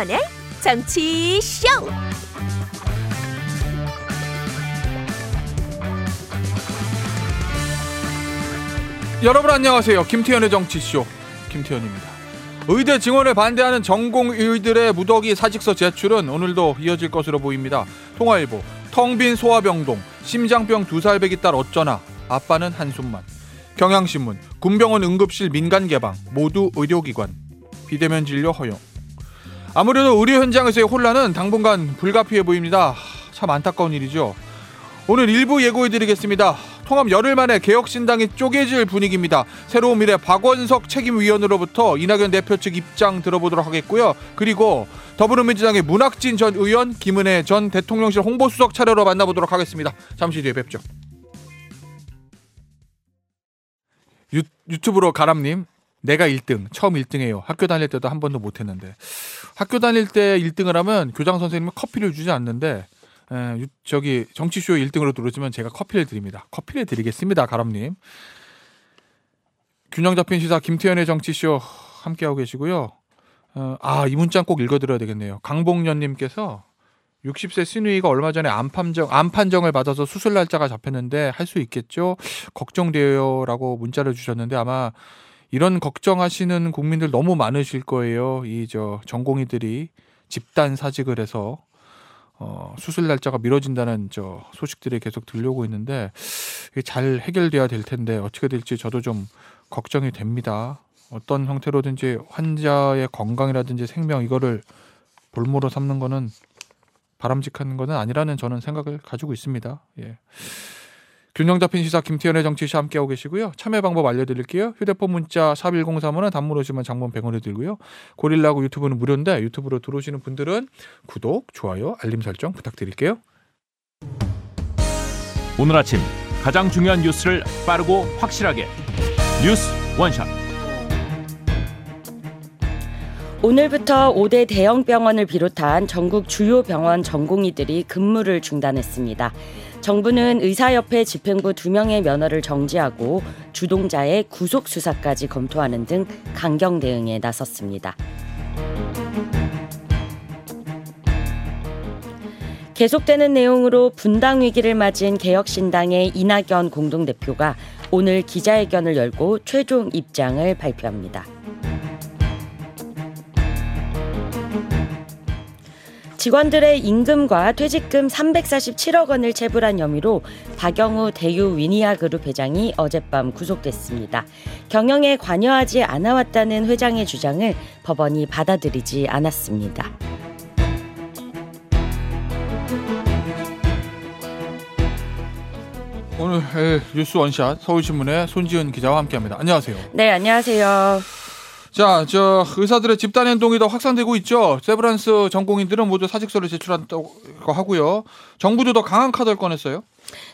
김태현의 정치 쇼. 여러분 안녕하세요. 김태현의 정치쇼 김태현입니다. 의대 증원에 반대하는 전공의들의 무더기 사직서 제출은 오늘도 이어질 것으로 보입니다. 통화일보 텅빈 소아병동 심장병 두 살배기 딸 어쩌나 아빠는 한숨만 경향신문 군병원 응급실 민간 개방 모두 의료기관 비대면 진료 허용 아무래도 의료 현장에서의 혼란은 당분간 불가피해 보입니다. 참 안타까운 일이죠. 오늘 일부 예고해드리겠습니다. 통합 열흘 만에 개혁신당이 쪼개질 분위기입니다. 새로운 미래 박원석 책임위원으로부터 이낙연 대표 측 입장 들어보도록 하겠고요. 그리고 더불어민주당의 문학진 전 의원, 김은혜 전 대통령실 홍보수석 차례로 만나보도록 하겠습니다. 잠시 뒤에 뵙죠. 유, 유튜브로 가람님, 내가 1등, 처음 1등 해요. 학교 다닐 때도 한 번도 못 했는데. 학교 다닐 때 1등을 하면 교장 선생님은 커피를 주지 않는데 에, 저기 정치쇼 1등으로 들어오시면 제가 커피를 드립니다. 커피를 드리겠습니다, 가람님. 균형 잡힌 시사 김태현의 정치쇼 함께하고 계시고요. 어, 아, 이 문자 꼭 읽어드려야 되겠네요. 강봉년님께서 60세 신우이가 얼마 전에 암 판정, 암 판정을 받아서 수술 날짜가 잡혔는데 할 수 있겠죠? 걱정돼요 라고 문자를 주셨는데 아마 이런 걱정하시는 국민들 너무 많으실 거예요. 이 저 전공의들이 집단 사직을 해서 어, 수술 날짜가 미뤄진다는 저 소식들이 계속 들려오고 있는데 이게 잘 해결돼야 될 텐데 어떻게 될지 저도 좀 걱정이 됩니다. 어떤 형태로든지 환자의 건강이라든지 생명 이거를 볼모로 삼는 거는 바람직한 거는 아니라는 저는 생각을 가지고 있습니다. 예. 균형 잡힌 시사 김태현의 정치시 함께하고 계시고요. 참여 방법 알려드릴게요. 휴대폰 문자 샵 1035는 단문 오시면 장문 100원이 들고요. 고릴라고 유튜브는 무료인데 유튜브로 들어오시는 분들은 구독, 좋아요, 알림 설정 부탁드릴게요. 오늘 아침 가장 중요한 뉴스를 빠르고 확실하게 뉴스 원샷 오늘부터 5대 대형 병원을 비롯한 전국 주요 병원 전공의들이 근무를 중단했습니다. 정부는 의사협회 집행부 2명의 면허를 정지하고 주동자의 구속 수사까지 검토하는 등 강경 대응에 나섰습니다. 계속되는 내용으로 분당 위기를 맞은 개혁신당의 이낙연 공동대표가 오늘 기자회견을 열고 최종 입장을 발표합니다. 직원들의 임금과 퇴직금 347억 원을 체불한 혐의로 박영우 대유 위니아 그룹 회장이 어젯밤 구속됐습니다. 경영에 관여하지 않아왔다는 회장의 주장을 법원이 받아들이지 않았습니다. 오늘 뉴스 원샷 서울신문의 손지은 기자와 함께합니다. 안녕하세요. 네, 안녕하세요. 자, 저 의사들의 집단 행동이 더 확산되고 있죠. 세브란스 전공의들은 모두 사직서를 제출한다고 하고요. 정부도 더 강한 카드를 꺼냈어요.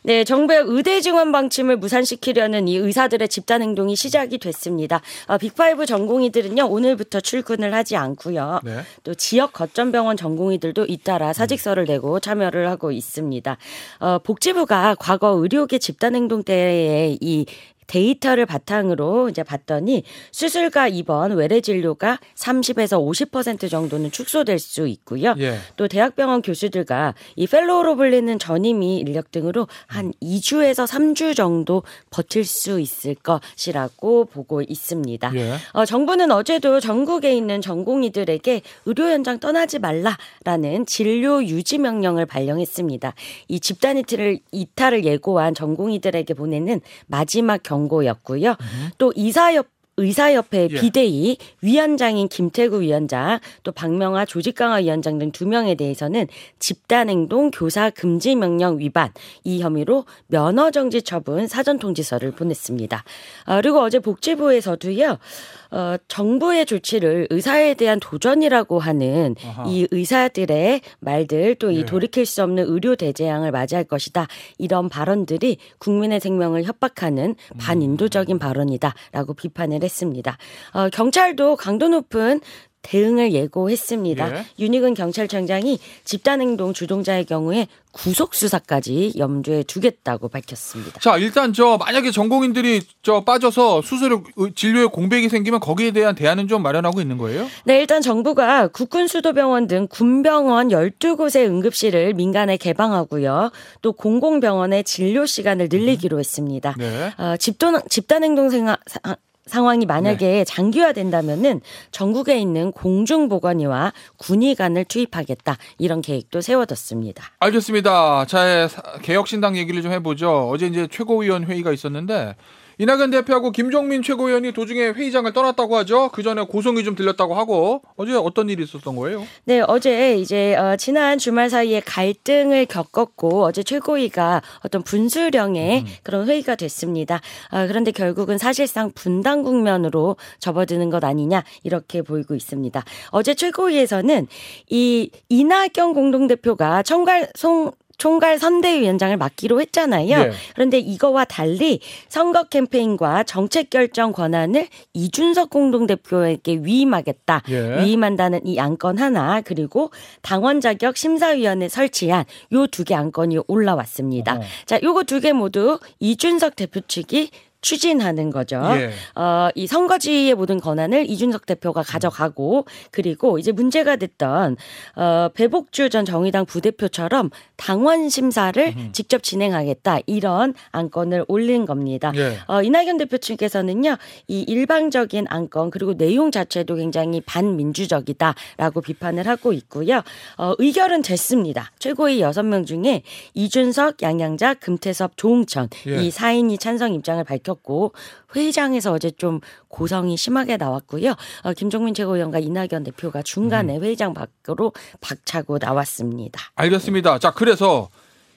네, 정부의 의대 증원 방침을 무산시키려는 이 의사들의 집단 행동이 시작이 됐습니다. 어, 빅파이브 전공의들은요 오늘부터 출근을 하지 않고요. 네. 또 지역 거점 병원 전공의들도 잇따라 사직서를 내고 참여를 하고 있습니다. 어, 복지부가 과거 의료계 집단 행동 때의 이 데이터를 바탕으로 이제 봤더니 수술과 입원, 외래 진료가 30에서 50% 정도는 축소될 수 있고요. 예. 또 대학병원 교수들과 이 펠로우로 불리는 전임의 인력 등으로 한 2주에서 3주 정도 버틸 수 있을 것이라고 보고 있습니다. 예. 어, 정부는 어제도 전국에 있는 전공의들에게 의료 현장 떠나지 말라라는 진료 유지 명령을 발령했습니다. 이 집단 이틀을 이탈을 예고한 전공의들에게 보내는 마지막 경 경고였고요. 음. 또 이사협 의사협회 예. 비대위 위원장인 김태구 위원장 또 박명아 조직강화 위원장 등 두 명에 대해서는 집단행동 교사 금지 명령 위반 이 혐의로 면허 정지 처분 사전 통지서를 보냈습니다. 아, 그리고 어제 복지부에서도요. 어, 정부의 조치를 의사에 대한 도전이라고 하는 아하. 이 의사들의 말들 또이 네. 돌이킬 수 없는 의료 대재앙을 맞이할 것이다. 이런 발언들이 국민의 생명을 협박하는 음. 반인도적인 발언이다라고 비판을 했습니다. 어, 경찰도 강도 높은 대응을 예고했습니다. 예. 윤희근 경찰청장이 집단행동 주동자의 경우에 구속 수사까지 염두에 두겠다고 밝혔습니다. 자, 일단 저 만약에 전공인들이 저 빠져서 수술 진료에 공백이 생기면 거기에 대한 대안은 좀 마련하고 있는 거예요? 네, 일단 정부가 국군 수도병원 등 군병원 12곳의 응급실을 민간에 개방하고요. 또 공공병원의 진료 시간을 늘리기로 했습니다. 네. 어, 집단, 집단행동 생활, 상황이 만약에 네. 장기화된다면은 전국에 있는 공중보건의와 군의관을 투입하겠다 이런 계획도 세워뒀습니다. 알겠습니다. 자, 개혁신당 얘기를 좀 해보죠. 어제 이제 최고위원 회의가 있었는데 이낙연 대표하고 김종민 최고위원이 도중에 회의장을 떠났다고 하죠. 그 전에 고성이 좀 들렸다고 하고 어제 어떤 일이 있었던 거예요? 네, 어제 이제 어, 지난 주말 사이에 갈등을 겪었고 어제 최고위가 어떤 분수령의 음. 그런 회의가 됐습니다. 어, 그런데 결국은 사실상 분당 국면으로 접어드는 것 아니냐 이렇게 보이고 있습니다. 어제 최고위에서는 이 이낙연 공동대표가 청갈 송 총괄 선대위원장을 맡기로 했잖아요. 네. 그런데 이거와 달리 선거 캠페인과 정책 결정 권한을 이준석 공동대표에게 위임하겠다. 예. 위임한다는 이 안건 하나 그리고 당원 자격 심사위원회 설치한 요 두 개 안건이 올라왔습니다. 어. 자, 요거 두 개 모두 이준석 대표 측이 추진하는 거죠. 예. 어, 이 선거지의 모든 권한을 이준석 대표가 가져가고 그리고 이제 문제가 됐던 어, 배복주 전 정의당 부대표처럼 당원 심사를 음. 직접 진행하겠다 이런 안건을 올린 겁니다. 예. 어, 이낙연 대표 측에서는요 이 일방적인 안건 그리고 내용 자체도 굉장히 반민주적이다라고 비판을 하고 있고요. 어, 의결은 됐습니다. 최고위 여섯 명 중에 이준석, 양양자, 금태섭, 조홍천 예. 이 4인이 찬성 입장을 밝혔. 있었고 회의장에서 어제 좀 고성이 심하게 나왔고요. 어, 김종민 최고위원과 이낙연 대표가 중간에 음. 회의장 밖으로 박차고 나왔습니다. 알겠습니다. 자, 그래서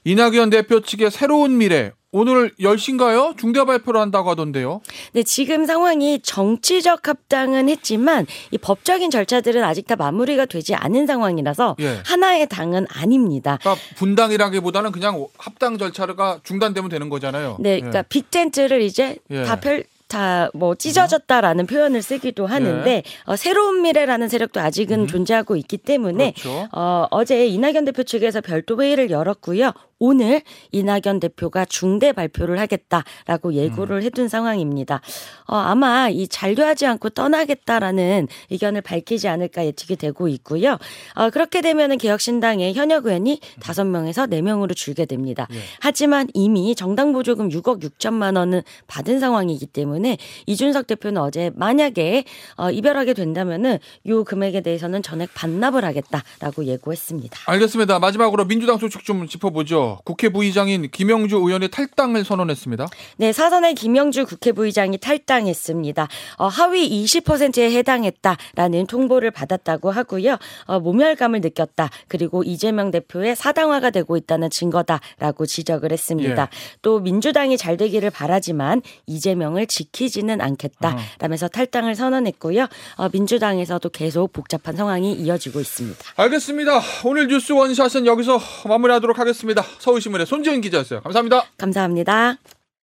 이낙연 대표 측의 새로운 미래 오늘 10시인가요? 중대 발표를 한다고 하던데요. 네, 지금 상황이 정치적 합당은 했지만 이 법적인 절차들은 아직 다 마무리가 되지 않은 상황이라서 예. 하나의 당은 아닙니다. 그러니까 분당이라기보다는 그냥 합당 절차가 중단되면 되는 거잖아요. 네, 그러니까 예. 빅텐트를 이제 예. 다 펼, 다뭐 찢어졌다라는 표현을 쓰기도 하는데 네. 어, 새로운 미래라는 세력도 아직은 음. 존재하고 있기 때문에 그렇죠. 어, 어제 이낙연 대표 측에서 별도 회의를 열었고요. 오늘 이낙연 대표가 중대 발표를 하겠다라고 예고를 음. 해둔 상황입니다. 어, 아마 이 잔류하지 않고 떠나겠다라는 의견을 밝히지 않을까 예측이 되고 있고요. 어, 그렇게 되면은 개혁신당의 현역 의원이 다섯 명에서 네 명으로 줄게 됩니다. 예. 하지만 이미 정당 보조금 6억 6천만 원은 받은 상황이기 때문에 이준석 대표는 어제 만약에 어, 이별하게 된다면은 요 금액에 대해서는 전액 반납을 하겠다라고 예고했습니다. 알겠습니다. 마지막으로 민주당 소식 좀 짚어보죠. 국회 부의장인 김영주 의원이 탈당을 선언했습니다. 네, 사선의 김영주 국회 부의장이 탈당했습니다. 어, 하위 20%에 해당했다라는 통보를 받았다고 하고요. 어, 모멸감을 느꼈다. 그리고 이재명 대표의 사당화가 되고 있다는 증거다라고 지적을 했습니다. 예. 또 민주당이 잘 되기를 바라지만 이재명을 지키지는 않겠다. 어. 라면서 탈당을 선언했고요. 어, 민주당에서도 계속 복잡한 상황이 이어지고 있습니다. 알겠습니다. 오늘 뉴스 원샷은 여기서 마무리하도록 하겠습니다. 서울신문의 손지은 기자였어요. 감사합니다. 감사합니다.